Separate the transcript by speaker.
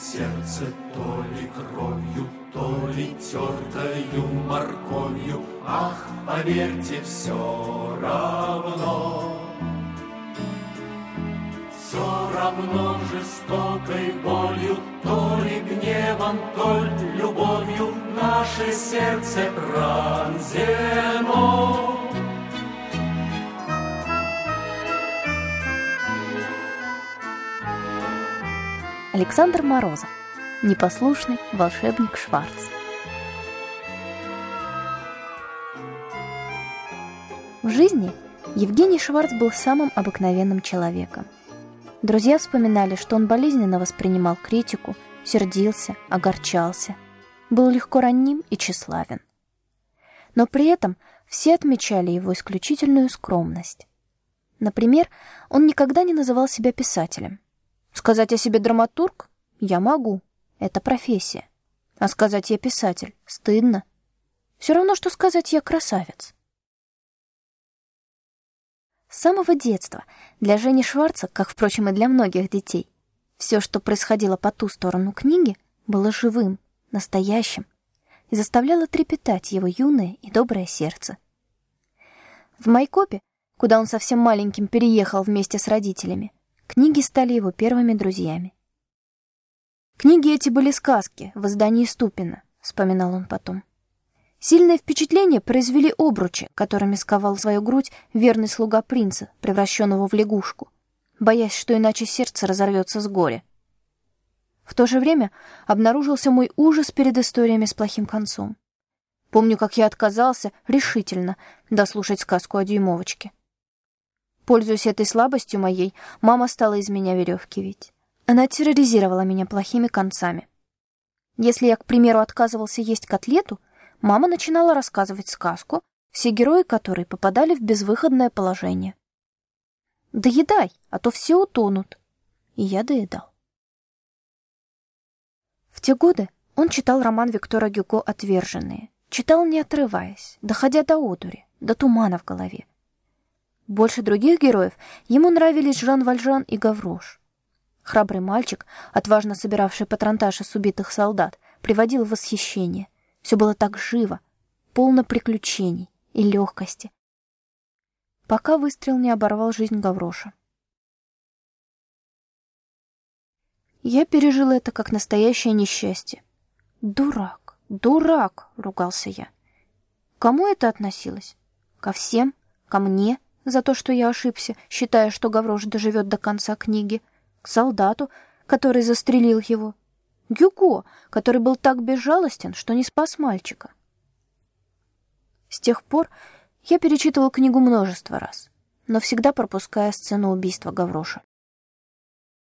Speaker 1: сердце то ли кровью, то ли тертою морковью, Ах, поверьте, все равно. Все равно жестокой болью, то ли гневом, то ли любовью Наше сердце пронзено.
Speaker 2: Александр Морозов. Непослушный волшебник Шварц. В жизни Евгений Шварц был самым обыкновенным человеком. Друзья вспоминали, что он болезненно воспринимал критику, сердился, огорчался, был легко ранним и тщеславен. Но при этом все отмечали его исключительную скромность. Например, он никогда не называл себя писателем – Сказать о себе драматург? Я могу. Это профессия. А сказать я писатель? Стыдно. Все равно, что сказать я красавец. С самого детства для Жени Шварца, как, впрочем, и для многих детей, все, что происходило по ту сторону книги, было живым, настоящим и заставляло трепетать его юное и доброе сердце. В Майкопе, куда он совсем маленьким переехал вместе с родителями, Книги стали его первыми друзьями. «Книги эти были сказки в издании Ступина», — вспоминал он потом. Сильное впечатление произвели обручи, которыми сковал свою грудь верный слуга принца, превращенного в лягушку, боясь, что иначе сердце разорвется с горя. В то же время обнаружился мой ужас перед историями с плохим концом. Помню, как я отказался решительно дослушать сказку о дюймовочке. Пользуясь этой слабостью моей, мама стала из меня веревки вить. Она терроризировала меня плохими концами. Если я, к примеру, отказывался есть котлету, мама начинала рассказывать сказку, все герои которой попадали в безвыходное положение. «Доедай, а то все утонут». И я доедал. В те годы он читал роман Виктора Гюго «Отверженные». Читал, не отрываясь, доходя до одури, до тумана в голове. Больше других героев ему нравились Жан Вальжан и Гаврош. Храбрый мальчик, отважно собиравший патронтаж из убитых солдат, приводил в восхищение. Все было так живо, полно приключений и легкости. Пока выстрел не оборвал жизнь Гавроша. Я пережил это как настоящее несчастье. «Дурак, дурак!» — ругался я. Кому это относилось? Ко всем? Ко мне? За то, что я ошибся, считая, что Гаврош доживет до конца книги, к солдату, который застрелил его, Гюго, который был так безжалостен, что не спас мальчика. С тех пор я перечитывал книгу множество раз, но всегда пропуская сцену убийства Гавроша.